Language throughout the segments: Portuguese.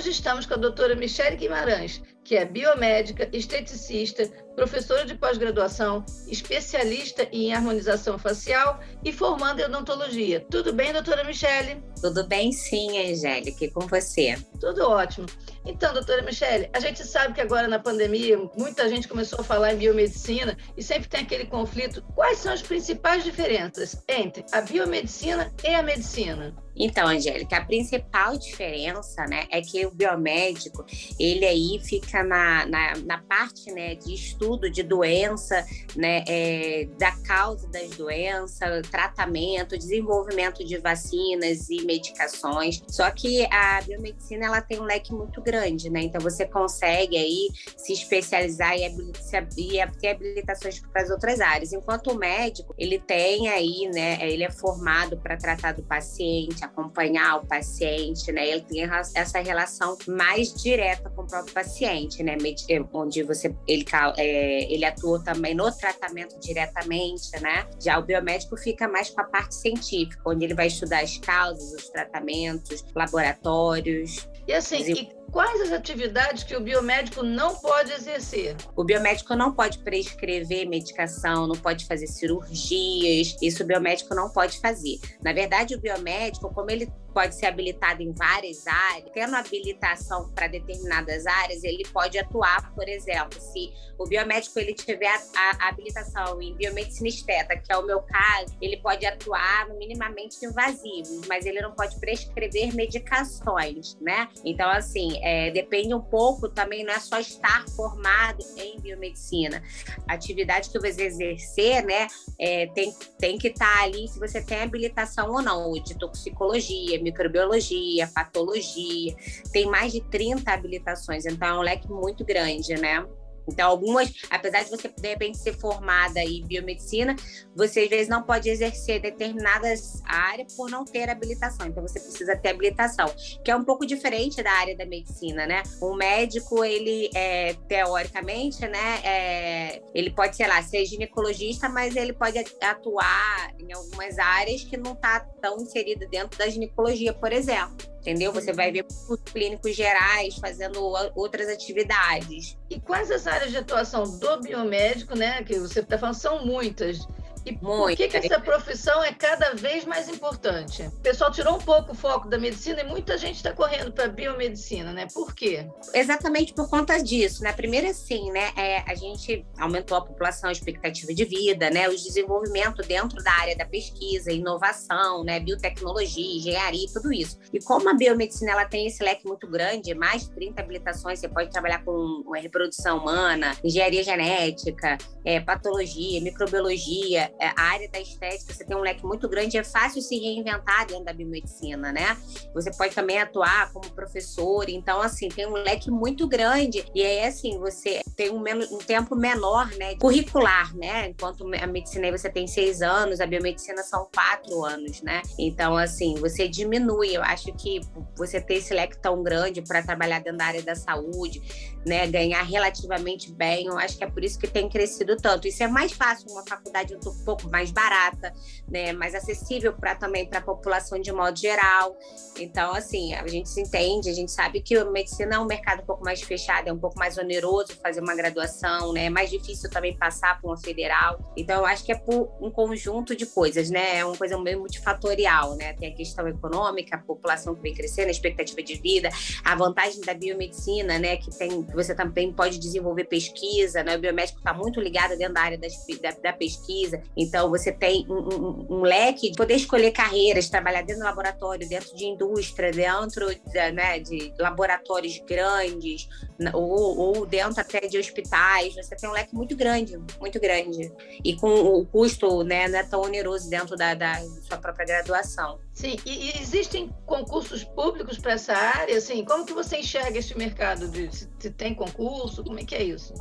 Hoje estamos com a doutora Michele Guimarães, que é biomédica, esteticista, professora de pós-graduação, especialista em harmonização facial e formanda em odontologia. Tudo bem, doutora Michele? Tudo bem, sim, Angélica. E com você? Tudo ótimo. Então, doutora Michele, a gente sabe que agora na pandemia muita gente começou a falar em biomedicina e sempre tem aquele conflito. Quais são as principais diferenças entre a biomedicina e a medicina? Então, Angélica, a principal diferença, né, é que o biomédico, ele aí fica na, na, na parte, né, de estudo de doença, né, é, da causa das doenças, tratamento, desenvolvimento de vacinas e medicações. Só que a biomedicina, ela tem um leque muito grande, né, então você consegue aí se especializar e, e ter habilitações para as outras áreas. Enquanto o médico, ele tem aí, né, ele é formado para tratar do paciente, acompanhar o paciente, né? Ele tem essa relação mais direta com o próprio paciente, né? Eh, onde você ele, é, ele atua também no tratamento diretamente, né? Já o biomédico fica mais com a parte científica, onde ele vai estudar as causas, os tratamentos, laboratórios. E assim, e quais as atividades que o biomédico não pode exercer? O biomédico não pode prescrever medicação, não pode fazer cirurgias, isso o biomédico não pode fazer. Na verdade, o biomédico, como ele pode ser habilitado em várias áreas, tendo habilitação para determinadas áreas, ele pode atuar, por exemplo, se o biomédico ele tiver a, a, habilitação em biomedicina esteta, que é o meu caso, ele pode atuar minimamente invasivos, mas ele não pode prescrever medicações, né? Então, assim, é, depende um pouco também, não é só estar formado em biomedicina. A atividade que você exercer, né, é, tem, tem que estar tá ali se você tem habilitação ou não, de toxicologia, microbiologia, patologia. Tem mais de 30 habilitações, então é um leque muito grande, né? Então, algumas, apesar de você de repente ser formada em biomedicina, você às vezes não pode exercer determinadas áreas por não ter habilitação. Então, você precisa ter habilitação, que é um pouco diferente da área da medicina, né? Um médico, ele é, teoricamente, né, é, ele pode, sei lá, ser ginecologista, mas ele pode atuar em algumas áreas que não está tão inserido dentro da ginecologia, por exemplo entendeu? Você vai ver os clínicos gerais fazendo outras atividades. E quais as áreas de atuação do biomédico, né? Que você está falando, são muitas. E por que, que essa profissão é cada vez mais importante? O pessoal tirou um pouco o foco da medicina e muita gente está correndo para a biomedicina, né? Por quê? Exatamente por conta disso, né? Primeiro, assim, né? É, a gente aumentou a população, a expectativa de vida, né? O desenvolvimento dentro da área da pesquisa, inovação, né? Biotecnologia, engenharia, tudo isso. E como a biomedicina ela tem esse leque muito grande, mais de 30 habilitações, você pode trabalhar com reprodução humana, engenharia genética, é, patologia, microbiologia, a área da estética, você tem um leque muito grande, é fácil se reinventar dentro da biomedicina, né? Você pode também atuar como professor, então, assim, tem um leque muito grande, e aí, assim, você tem um, um tempo menor, né, curricular, né? Enquanto a medicina você tem seis anos, a biomedicina são quatro anos, né? Então, assim, você diminui. Eu acho que você ter esse leque tão grande para trabalhar dentro da área da saúde, né, ganhar relativamente bem, eu acho que é por isso que tem crescido tanto. Isso é mais fácil uma faculdade um pouco mais barata, né, mais acessível para também para a população de modo geral. Então, assim, a gente se entende, a gente sabe que a medicina é um mercado um pouco mais fechado, é um pouco mais oneroso fazer uma graduação, né, é mais difícil também passar por uma federal. Então, eu acho que é por um conjunto de coisas, né, é uma coisa meio multifatorial, né, tem a questão econômica, a população que vem crescendo, a expectativa de vida, a vantagem da biomedicina, né, que tem você também pode desenvolver pesquisa, né? O biomédico está muito ligado dentro da área da, da, pesquisa, então você tem um, um, um, leque de poder escolher carreiras, trabalhar dentro do laboratório, dentro de indústria, dentro de, né, de laboratórios grandes, ou, ou dentro até de hospitais, você tem um leque muito grande, muito grande. E com o custo né, não é tão oneroso dentro da, da sua própria graduação. Sim, e, e existem concursos públicos para essa área? Assim, como que você enxerga esse mercado? De, se, se tem concurso? Como é que é isso?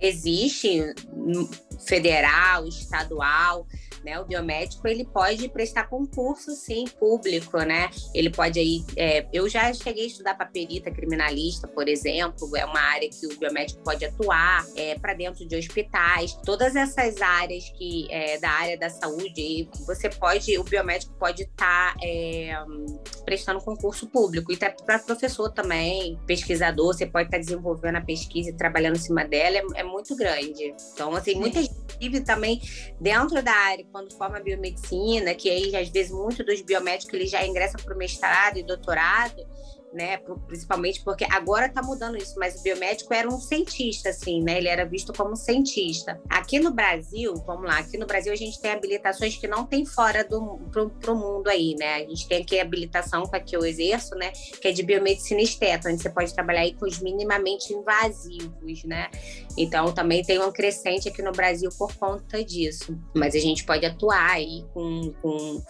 Existe federal, estadual, né? O biomédico ele pode prestar concurso, sim, público, né? Ele pode aí. É, eu já cheguei a estudar para perita criminalista, por exemplo, é uma área que o biomédico pode atuar, é, para dentro de hospitais, todas essas áreas que é, da área da saúde, você pode, o biomédico pode estar tá, é, prestando concurso público e tá para professor também, pesquisador, você pode estar tá desenvolvendo a pesquisa e trabalhando em cima dela, é, é muito grande. Então, assim, Sim. muita gente também dentro da área, quando forma biomedicina, que aí às vezes muito dos biomédicos ele já ingressa para o mestrado e doutorado, né? Principalmente porque agora está mudando isso, mas o biomédico era um cientista, assim, né? Ele era visto como cientista. Aqui no Brasil, vamos lá, aqui no Brasil a gente tem habilitações que não tem fora do pro, pro mundo aí, né? A gente tem aqui a habilitação que eu exerço, né? Que é de biomedicina esteta, onde você pode trabalhar aí com os minimamente invasivos, né? Então também tem um crescente aqui no Brasil por conta disso. Mas a gente pode atuar aí com, com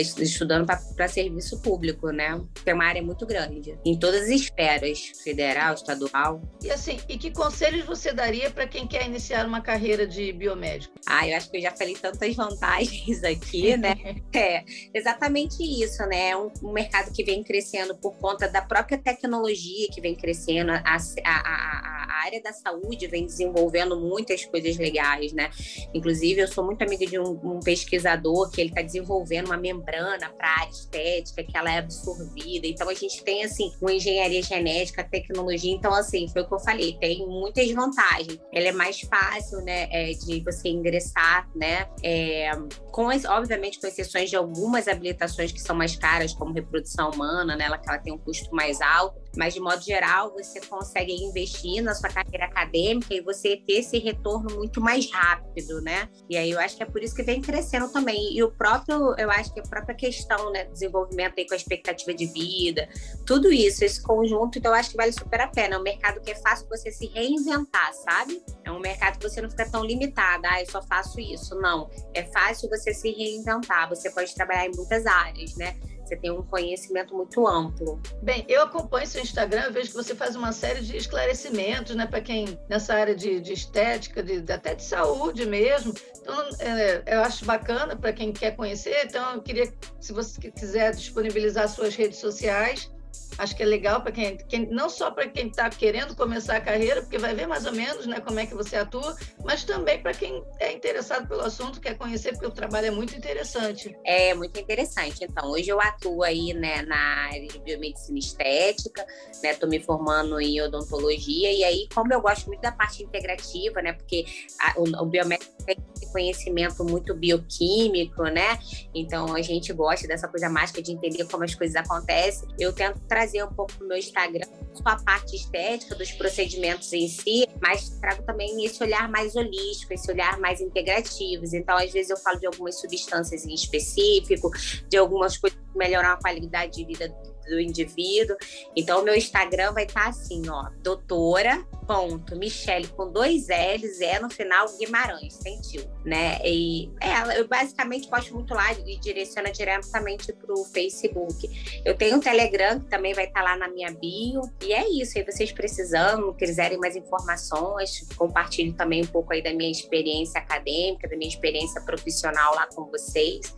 estudando para serviço público, né? Que é uma área muito grande, em todas as esferas, federal, estadual. E assim, e que conselhos você daria para quem quer iniciar uma carreira de biomédico? Ah, eu acho que eu já falei tantas vantagens aqui, né? é, exatamente isso, né? É um, um, mercado que vem crescendo por conta da própria tecnologia que vem crescendo, a, a, a, a área da saúde vem desenvolvendo muitas coisas legais, né? Inclusive, eu sou muito amiga de um, um pesquisador que ele está desenvolvendo uma memória membrana para a área estética, que ela é absorvida. Então a gente tem assim uma engenharia genética, tecnologia. Então assim foi o que eu falei, tem muitas vantagens. Ela é mais fácil, né, é, de você ingressar, né, é, com obviamente com exceções de algumas habilitações que são mais caras, como reprodução humana, né, ela, ela tem um custo mais alto mas de modo geral você consegue investir na sua carreira acadêmica e você ter esse retorno muito mais rápido, né? E aí eu acho que é por isso que vem crescendo também. E o próprio, eu acho que a própria questão, né, desenvolvimento aí com a expectativa de vida, tudo isso, esse conjunto, então eu acho que vale super a pena. É um mercado que é fácil você se reinventar, sabe? É um mercado que você não fica tão limitada, ah, eu só faço isso. Não, é fácil você se reinventar. Você pode trabalhar em muitas áreas, né? Você tem um conhecimento muito amplo. Bem, eu acompanho seu Instagram, vejo que você faz uma série de esclarecimentos, né, para quem nessa área de, de estética, de, até de saúde mesmo. Então, é, eu acho bacana para quem quer conhecer. Então, eu queria, se você quiser disponibilizar suas redes sociais, Acho que é legal para quem, quem, não só para quem está querendo começar a carreira, porque vai ver mais ou menos né, como é que você atua, mas também para quem é interessado pelo assunto, quer conhecer, porque o trabalho é muito interessante. É muito interessante. Então, hoje eu atuo aí né, na área de biomedicina estética, né? Me formando em odontologia, e aí, como eu gosto muito da parte integrativa, né? Porque a, o, o biomédico tem conhecimento muito bioquímico, né? Então a gente gosta dessa coisa mágica de entender como as coisas acontecem. Eu tento trazer um pouco no meu Instagram só a parte estética dos procedimentos em si, mas trago também esse olhar mais holístico, esse olhar mais integrativo. Então, às vezes eu falo de algumas substâncias em específico, de algumas coisas que melhorar a qualidade de vida do indivíduo. Então, o meu Instagram vai estar tá assim, ó, doutora ponto Michele com dois L's é no final Guimarães, sentiu, né? E é, eu basicamente posto muito lá e direciona diretamente para o Facebook. Eu tenho um Telegram que também vai estar tá lá na minha bio. E é isso. Aí vocês precisando, quiserem mais informações, compartilho também um pouco aí da minha experiência acadêmica, da minha experiência profissional lá com vocês.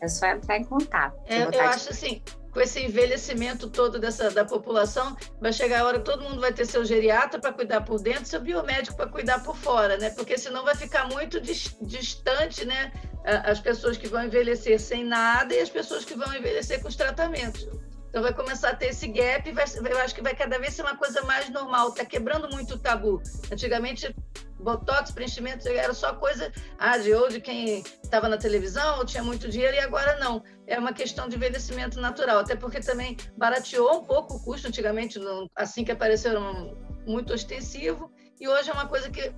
É só entrar em contato. É, eu acho assim, com esse envelhecimento todo dessa, da população, vai chegar a hora que todo mundo vai ter seu geriatra para cuidar por dentro, seu biomédico para cuidar por fora, né? Porque senão vai ficar muito distante, né? As pessoas que vão envelhecer sem nada e as pessoas que vão envelhecer com os tratamentos. Então vai começar a ter esse gap e eu acho que vai cada vez ser uma coisa mais normal. Está quebrando muito o tabu. Antigamente, botox, preenchimento, era só coisa ah, de ou de quem estava na televisão ou tinha muito dinheiro, e agora não. É uma questão de envelhecimento natural. Até porque também barateou um pouco o custo. Antigamente, assim que apareceram, muito ostensivo. E hoje é uma coisa que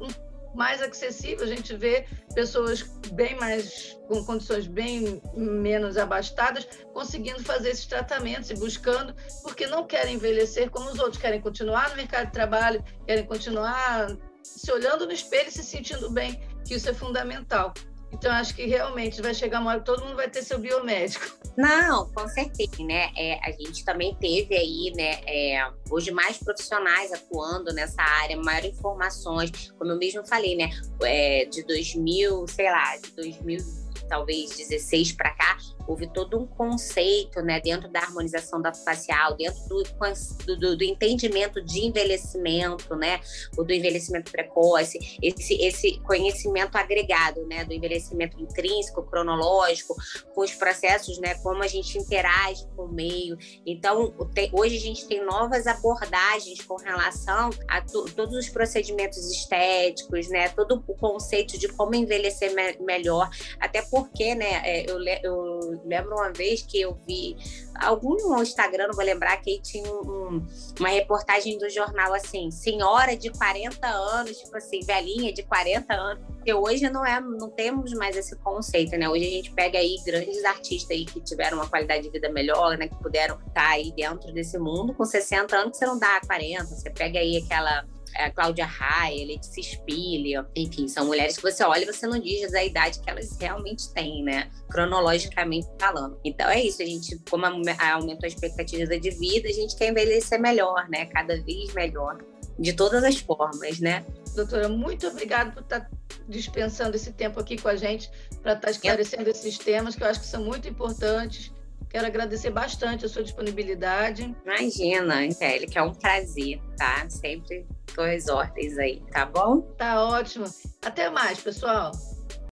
mais acessível, a gente vê pessoas bem mais, com condições bem menos abastadas, conseguindo fazer esses tratamentos e buscando, porque não querem envelhecer como os outros, querem continuar no mercado de trabalho, querem continuar se olhando no espelho e se sentindo bem, que isso é fundamental. Então, acho que realmente vai chegar uma hora que todo mundo vai ter seu biomédico. Não, com certeza, né? É, a gente também teve aí, né, é, hoje mais profissionais atuando nessa área, maior informações, como eu mesmo falei, né? É, de 2000, sei lá, de 2000 talvez 16 para cá, houve todo um conceito, né, dentro da harmonização da facial, dentro do, do, do entendimento de envelhecimento, né, o do envelhecimento precoce, esse, esse conhecimento agregado, né, do envelhecimento intrínseco, cronológico, com os processos, né, como a gente interage com o meio. Então, hoje a gente tem novas abordagens com relação a todos os procedimentos estéticos, né, todo o conceito de como envelhecer me melhor, até porque, né, é, eu, lembro uma vez que eu vi algum no Instagram, não vou lembrar, que tinha um, uma reportagem do jornal assim, senhora de 40 anos, tipo assim, velhinha de 40 anos, porque hoje não é, não temos mais esse conceito, né? Hoje a gente pega aí grandes artistas aí que tiveram uma qualidade de vida melhor, né, que puderam estar aí dentro desse mundo com 60 anos, você não dá 40, você pega aí aquela a Cláudia Raia, Letícia Spiller, enfim, são mulheres que você olha e você não diz a idade que elas realmente têm, né? Cronologicamente falando. Então é isso, a gente, como aumentou a expectativa de vida, a gente quer envelhecer melhor, né? Cada vez melhor, de todas as formas, né? Doutora, muito obrigada por estar dispensando esse tempo aqui com a gente para estar esclarecendo esses temas que eu acho que são muito importantes Quero agradecer bastante a sua disponibilidade. Imagina, Angélica, que é um prazer, tá? Sempre com as ordens aí, tá bom? Tá ótimo. Até mais, pessoal.